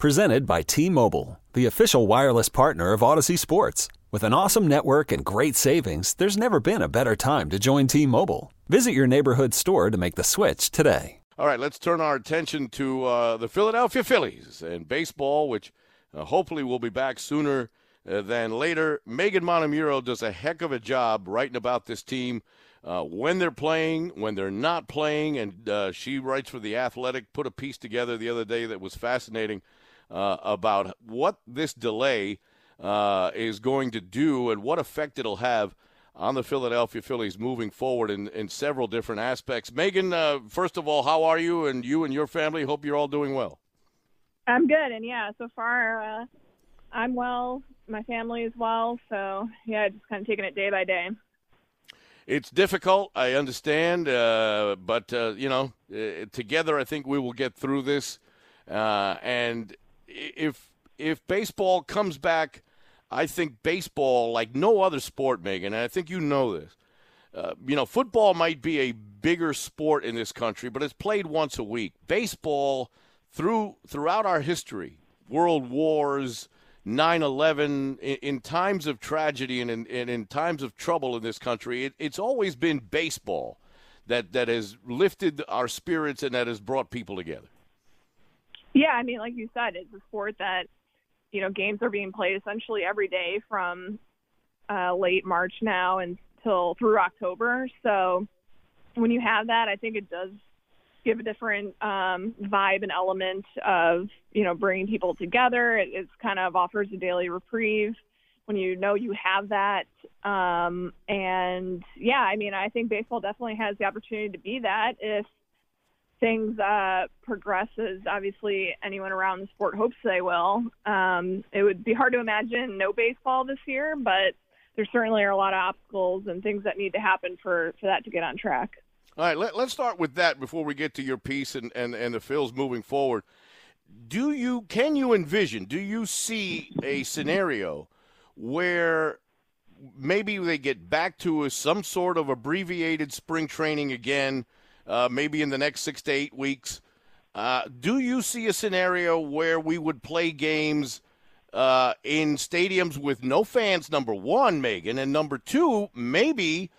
Presented by T-Mobile, the official wireless partner of Odyssey Sports. With an awesome network and great savings, there's never been a better time to join T-Mobile. Visit your neighborhood store to make the switch today. All right, let's turn our attention to uh, the Philadelphia Phillies and baseball, which uh, hopefully will be back sooner uh, than later. Megan Montemurro does a heck of a job writing about this team. Uh, when they're playing, when they're not playing, and uh, she writes for The Athletic, put a piece together the other day that was fascinating uh, about what this delay uh, is going to do and what effect it'll have on the Philadelphia Phillies moving forward in, in several different aspects. Megan, uh, first of all, how are you and you and your family? Hope you're all doing well. I'm good, and yeah, so far uh, I'm well. My family is well, so yeah, just kind of taking it day by day. It's difficult, I understand, uh, but uh, you know, uh, together I think we will get through this. Uh, and if if baseball comes back I think baseball, like no other sport, Megan, and I think you know this. Uh, you know, football might be a bigger sport in this country, but it's played once a week. Baseball, through throughout our history, world wars, 9/11, in, in times of tragedy and in, and in times of trouble in this country, it, it's always been baseball that that has lifted our spirits and that has brought people together. Yeah, I mean, like you said, it's a sport that you know, games are being played essentially every day from uh, late March now until through October. So when you have that, I think it does give a different um, vibe and element of you know bringing people together. It, it's kind of offers a daily reprieve when you know you have that. Um, and yeah, I mean, I think baseball definitely has the opportunity to be that if things uh, progress as obviously anyone around the sport hopes they will. Um, it would be hard to imagine no baseball this year, but there certainly are a lot of obstacles and things that need to happen for, for that to get on track. All right, let, us start with that before we get to your piece and, and, and the Phils moving forward. Do you can you envision? Do you see a scenario where maybe they get back to a, some sort of abbreviated spring training again? Uh, maybe in the next six to eight weeks. Uh, do you see a scenario where we would play games uh, in stadiums with no fans? Number one, Megan, and number two, maybe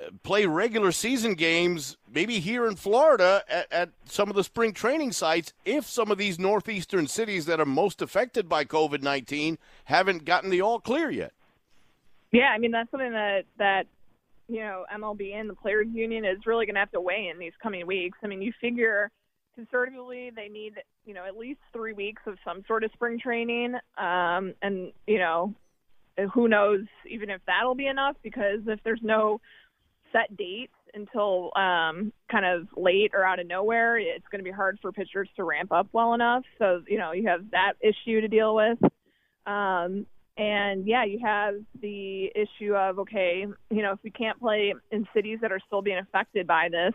uh, play regular season games, maybe here in Florida at, at some of the spring training sites, if some of these northeastern cities that are most affected by COVID nineteen haven't gotten the all clear yet. Yeah, I mean that's something that that you know, MLB and the players union is really going to have to weigh in these coming weeks. I mean, you figure conservatively they need, you know, at least three weeks of some sort of spring training. Um, and, you know, who knows even if that'll be enough because if there's no set date until um, kind of late or out of nowhere, it's going to be hard for pitchers to ramp up well enough. So, you know, you have that issue to deal with. Um, and yeah, you have the issue of okay, you know, if we can't play in cities that are still being affected by this,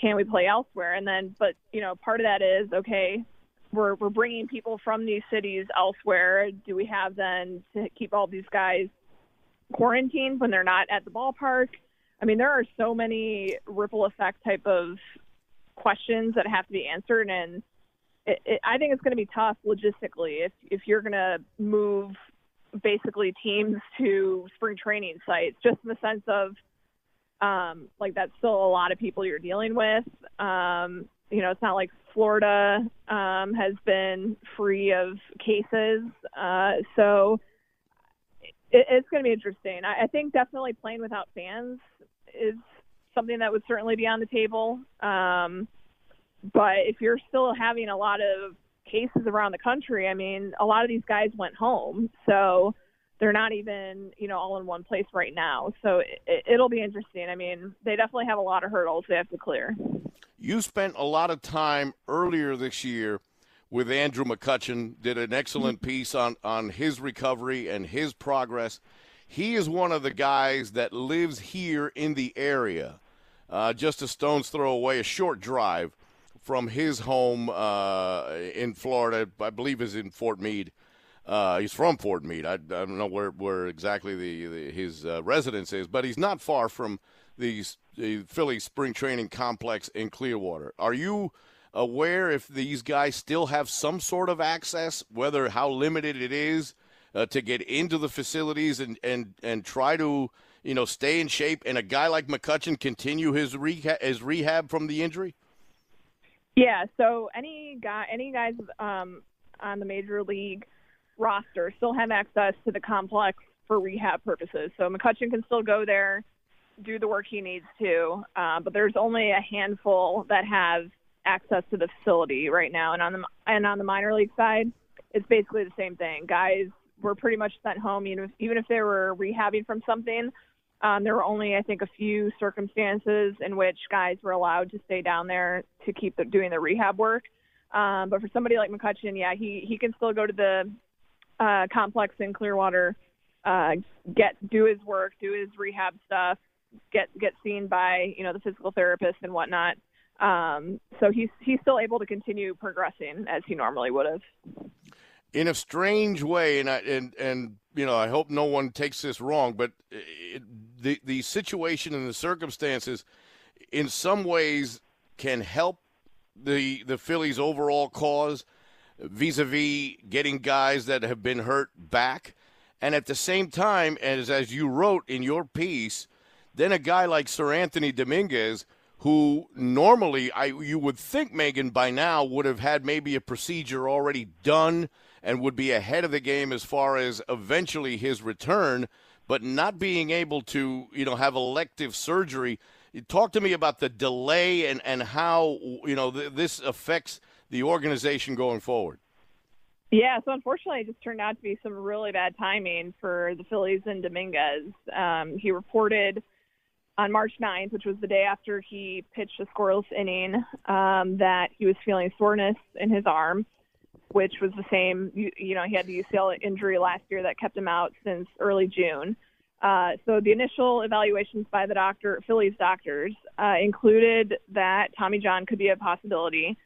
can we play elsewhere? And then, but you know, part of that is okay, we're we're bringing people from these cities elsewhere. Do we have then to keep all these guys quarantined when they're not at the ballpark? I mean, there are so many ripple effect type of questions that have to be answered, and it, it, I think it's going to be tough logistically if if you're going to move basically teams to spring training sites, just in the sense of um, like that's still a lot of people you're dealing with. Um, you know, it's not like Florida um, has been free of cases, uh, so it, it's going to be interesting. I, I think definitely playing without fans is something that would certainly be on the table. Um, but if you're still having a lot of cases around the country, I mean, a lot of these guys went home, so they're not even, you know, all in one place right now. So it, it'll be interesting. I mean, they definitely have a lot of hurdles they have to clear. You spent a lot of time earlier this year with Andrew McCutchen, did an excellent piece on, on his recovery and his progress. He is one of the guys that lives here in the area, uh, just a stone's throw away, a short drive from his home uh, in Florida. I believe is in Fort Meade. Uh, he's from Fort Meade. I, I, don't know where, where exactly the, the his uh, residence is, but he's not far from the, the Philly spring training complex in Clearwater. Are you aware if these guys still have some sort of access, whether how limited it is uh, to get into the facilities and, and, and try to you know stay in shape, and a guy like McCutchen continue his rehab, his rehab from the injury? Yeah. So any guy, any guys um, on the major league roster still have access to the complex for rehab purposes. So McCutchen can still go there, do the work he needs to, uh, but there's only a handful that have access to the facility right now. And on the and on the minor league side, it's basically the same thing. Guys were pretty much sent home, even if, even if they were rehabbing from something. Um, there were only, I think, a few circumstances in which guys were allowed to stay down there to keep the, doing the rehab work. Um, but for somebody like McCutchen, yeah, he he can still go to the uh, complex in Clearwater, uh, get do his work, do his rehab stuff, get get seen by you know the physical therapist and whatnot. Um, so he's he's still able to continue progressing as he normally would have. In a strange way, and I, and and you know, I hope no one takes this wrong, but it, the the situation and the circumstances, in some ways, can help the the Phillies' overall cause vis-a-vis getting guys that have been hurt back. And at the same time as as you wrote in your piece then a guy like Seranthony Dominguez who normally I you would think Megan by now would have had maybe a procedure already done and would be ahead of the game as far as eventually his return but not being able to you know have elective surgery talk to me about the delay and and how you know th- this affects the organization going forward? Yeah, so unfortunately, it just turned out to be some really bad timing for the Phillies and Dominguez. Um, he reported on March 9th, which was the day after he pitched a scoreless inning, um, that he was feeling soreness in his arm, which was the same. You, you know, he had the UCL injury last year that kept him out since early June. Uh, so the initial evaluations by the doctor, Phillies doctors, uh, included that Tommy John could be a possibility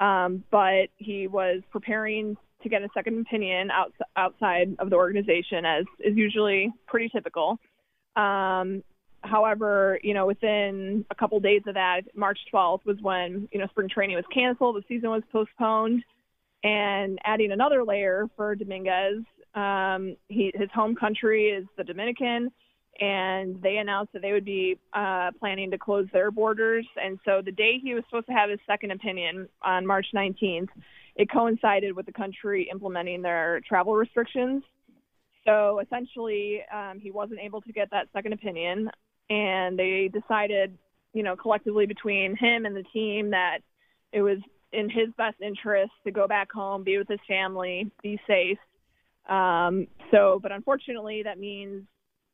um, but he was preparing to get a second opinion out, outside of the organization, as is usually pretty typical. Um, however, you know, within a couple days of that, March 12th was when you know spring training was canceled, the season was postponed, and adding another layer for Dominguez, um, he, his home country is the Dominican and they announced that they would be uh, planning to close their borders. And so the day he was supposed to have his second opinion on March 19th, it coincided with the country implementing their travel restrictions. So essentially, um, he wasn't able to get that second opinion, and they decided, you know, collectively between him and the team that it was in his best interest to go back home, be with his family, be safe. Um, so, but unfortunately, that means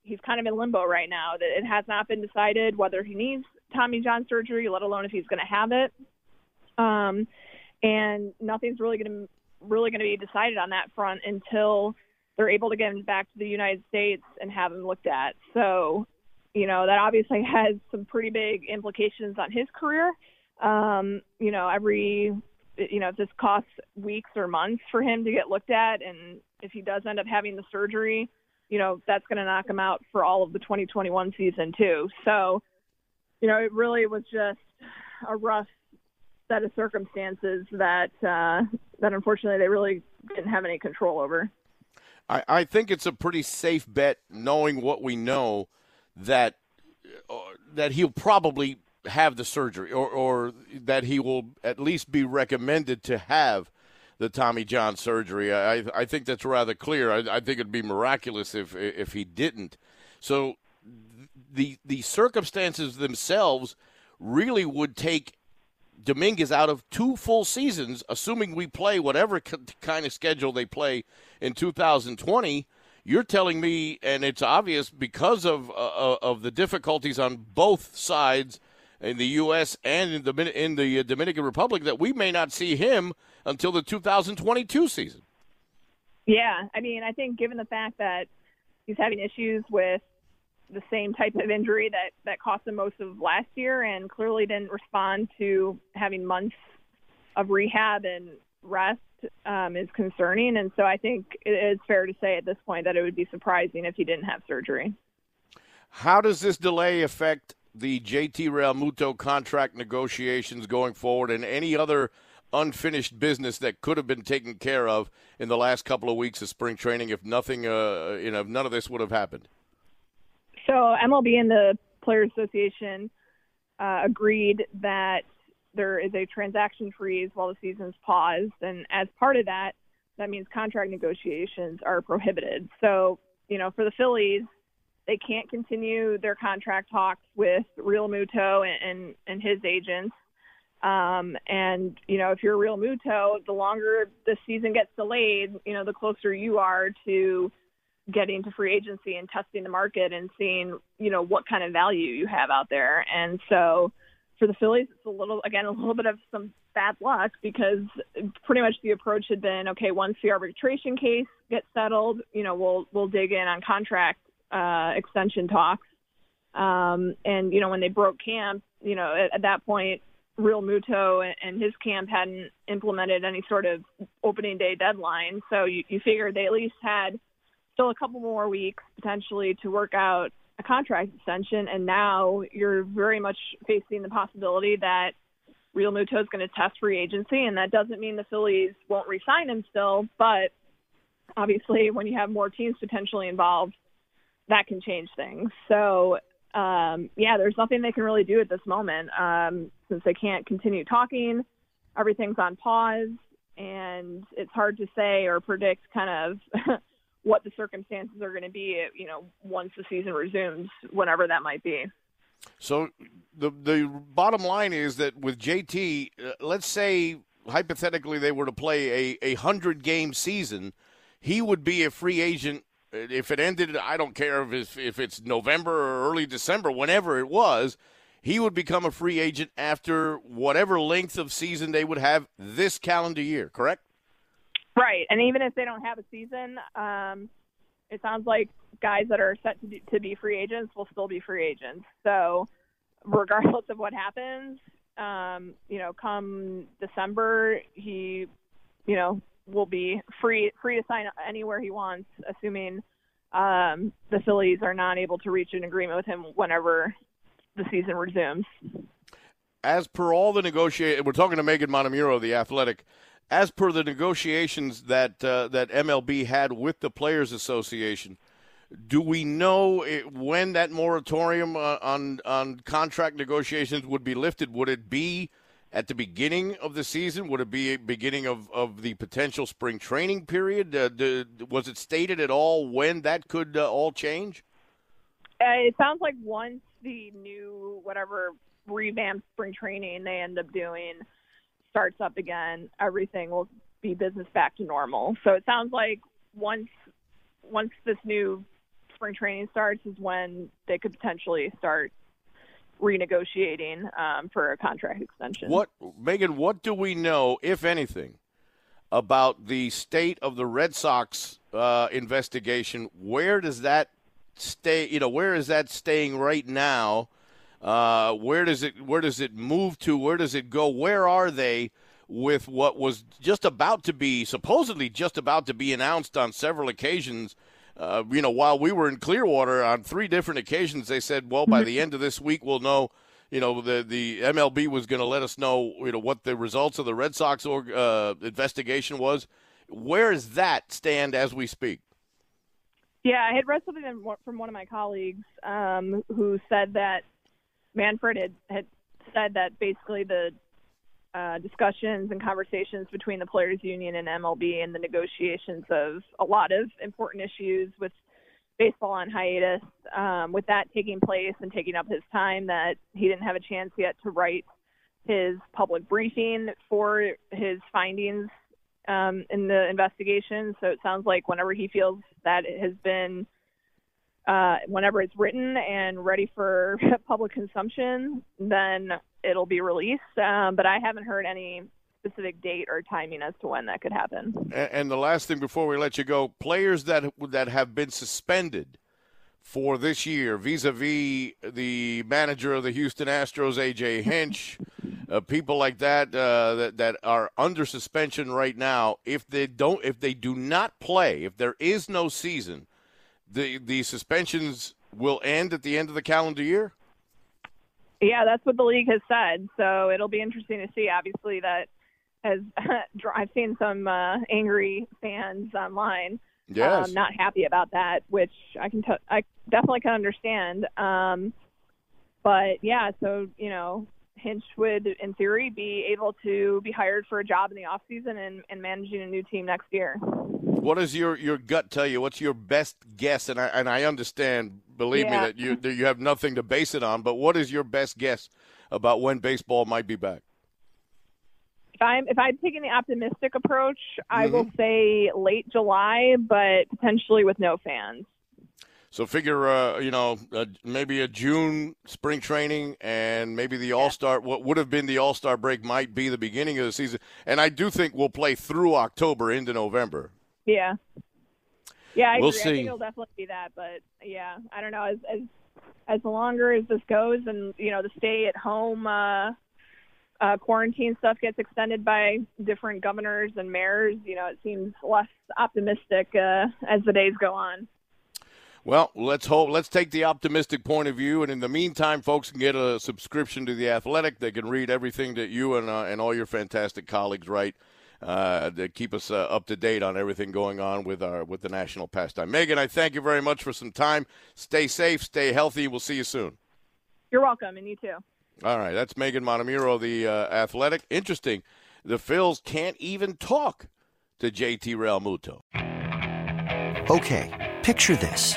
he's kind of in limbo right now. That it has not been decided whether he needs Tommy John surgery, let alone if he's going to have it. Um, and nothing's really going to really going to be decided on that front until they're able to get him back to the United States and have him looked at. So, you know, that obviously has some pretty big implications on his career. Um, you know, every you know, if this costs weeks or months for him to get looked at and if he does end up having the surgery, you know, that's going to knock him out for all of the 2021 season too. So, you know, it really was just a rough set of circumstances that uh, that unfortunately they really didn't have any control over. I, I think it's a pretty safe bet, knowing what we know, that uh, that he'll probably have the surgery, or, or that he will at least be recommended to have the Tommy John surgery. I I think that's rather clear. I, I think it'd be miraculous if if he didn't. So the the circumstances themselves really would take Dominguez out of two full seasons, assuming we play whatever kind of schedule they play in 2020. You're telling me, and it's obvious because of uh, uh, of the difficulties on both sides in the U.S. and in the in the Dominican Republic that we may not see him until the 2022 season. Yeah, I mean, I think given the fact that he's having issues with the same type of injury that that cost him most of last year, and clearly didn't respond to having months of rehab and rest um, is concerning. And so I think it is fair to say at this point that it would be surprising if he didn't have surgery. How does this delay affect the JT Realmuto contract negotiations going forward and any other unfinished business that could have been taken care of in the last couple of weeks of spring training if nothing, uh, you know, if none of this would have happened? So MLB and the Players Association uh, agreed that there is a transaction freeze while the season's paused, and as part of that, that means contract negotiations are prohibited. So, you know, for the Phillies, they can't continue their contract talks with Realmuto and, and, and his agents. Um, and you know, if you're Realmuto, the longer the season gets delayed, you know, the closer you are to getting to free agency and testing the market and seeing, you know, what kind of value you have out there. And so for the Phillies, it's a little, again, a little bit of some bad luck because pretty much the approach had been, okay, once the arbitration case gets settled, you know, we'll, we'll dig in on contract, uh, extension talks. Um, and, you know, when they broke camp, you know, at, at that point, Realmuto and his camp hadn't implemented any sort of opening day deadline. So you, you figured they at least had still a couple more weeks potentially to work out a contract extension, and now you're very much facing the possibility that Realmuto is going to test free agency, and that doesn't mean the Phillies won't re-sign him still, but obviously when you have more teams potentially involved, that can change things. So um, yeah, there's nothing they can really do at this moment um, since they can't continue talking. Everything's on pause, and it's hard to say or predict kind of what the circumstances are going to be, you know, once the season resumes, whenever that might be. So the the bottom line is that with JT, uh, let's say hypothetically they were to play a a hundred game season, he would be a free agent if it ended. I don't care if it's, if it's November or early December, whenever it was. He would become a free agent after whatever length of season they would have this calendar year, correct? Right, and even if they don't have a season, um, it sounds like guys that are set to, be, to be free agents will still be free agents. So, regardless of what happens, um, you know, come December, he, you know, will be free free to sign anywhere he wants, assuming um, the Phillies are not able to reach an agreement with him whenever the season resumes. As per all the negotiate, we're talking to Megan Montemurro, the Athletic as per the negotiations that uh, that MLB had with the Players Association, do we know it, when that moratorium uh, on on contract negotiations would be lifted? Would it be at the beginning of the season? Would it be beginning of, of the potential spring training period? Uh, was it stated at all when that could uh, all change? Uh, it sounds like once the new whatever revamped spring training they end up doing starts up again, everything will be business back to normal. So it sounds like once once this new spring training starts is when they could potentially start renegotiating um, for a contract extension. What, Megan? What do we know, if anything, about the state of the Red Sox uh, investigation? Where does that stay? You know, where is that staying right now? Uh, where does it where does it move to? Where does it go? Where are they with what was just about to be supposedly just about to be announced on several occasions? Uh, you know, while we were in Clearwater on three different occasions, they said, "Well, by the end of this week, we'll know." You know, the the MLB was going to let us know, you know, what the results of the Red Sox uh, investigation was. Where does that stand as we speak? Yeah, I had read something from one of my colleagues um, who said that Manfred had, had said that basically the uh, discussions and conversations between the players union and MLB and the negotiations of a lot of important issues with baseball on hiatus, um, with that taking place and taking up his time, that he didn't have a chance yet to write his public briefing for his findings um, in the investigation. So it sounds like whenever he feels that it has been uh, whenever it's written and ready for public consumption, then it'll be released. Um, but I haven't heard any specific date or timing as to when that could happen. And, and the last thing before we let you go, players that that have been suspended for this year, vis-a-vis the manager of the Houston Astros, AJ Hinch, uh, people like that, uh, that that are under suspension right now. If they don't, if they do not play, if there is no season, the the suspensions will end at the end of the calendar year. Yeah, that's what the league has said. So it'll be interesting to see. Obviously, that has I've seen some uh, angry fans online. Yes. Um, not happy about that, which I can t- I definitely can understand. Um, but yeah, so you know, Hinch would, in theory, be able to be hired for a job in the off season and, and managing a new team next year. What does your, your gut tell you? What's your best guess? And I and I understand, believe Yeah. me, that you that you have nothing to base it on. But what is your best guess about when baseball might be back? If I'm if I'm taking the optimistic approach, I Mm-hmm. will say late July, but potentially with no fans. So figure, uh, you know, uh, maybe a June spring training, and maybe the All Star. What would have been the All Star break might be the beginning of the season. And I do think we'll play through October into November. Yeah. Yeah, I We'll agree. I see. think it'll definitely be that, but yeah, I don't know. As as as longer as this goes, and you know, the stay at home uh, uh, quarantine stuff gets extended by different governors and mayors, you know, it seems less optimistic uh, as the days go on. Well, let's hope. Let's take the optimistic point of view, and in the meantime, folks can get a subscription to the Athletic. They can read everything that you and uh, and all your fantastic colleagues write. Uh, to keep us uh, up to date on everything going on with our with the national pastime. Megan, I thank you very much for some time. Stay safe, stay healthy. We'll see you soon. You're welcome, and you too. All right, that's Megan Montemurro, the uh, athletic. Interesting. The Phils can't even talk to JT Realmuto. Okay, picture this.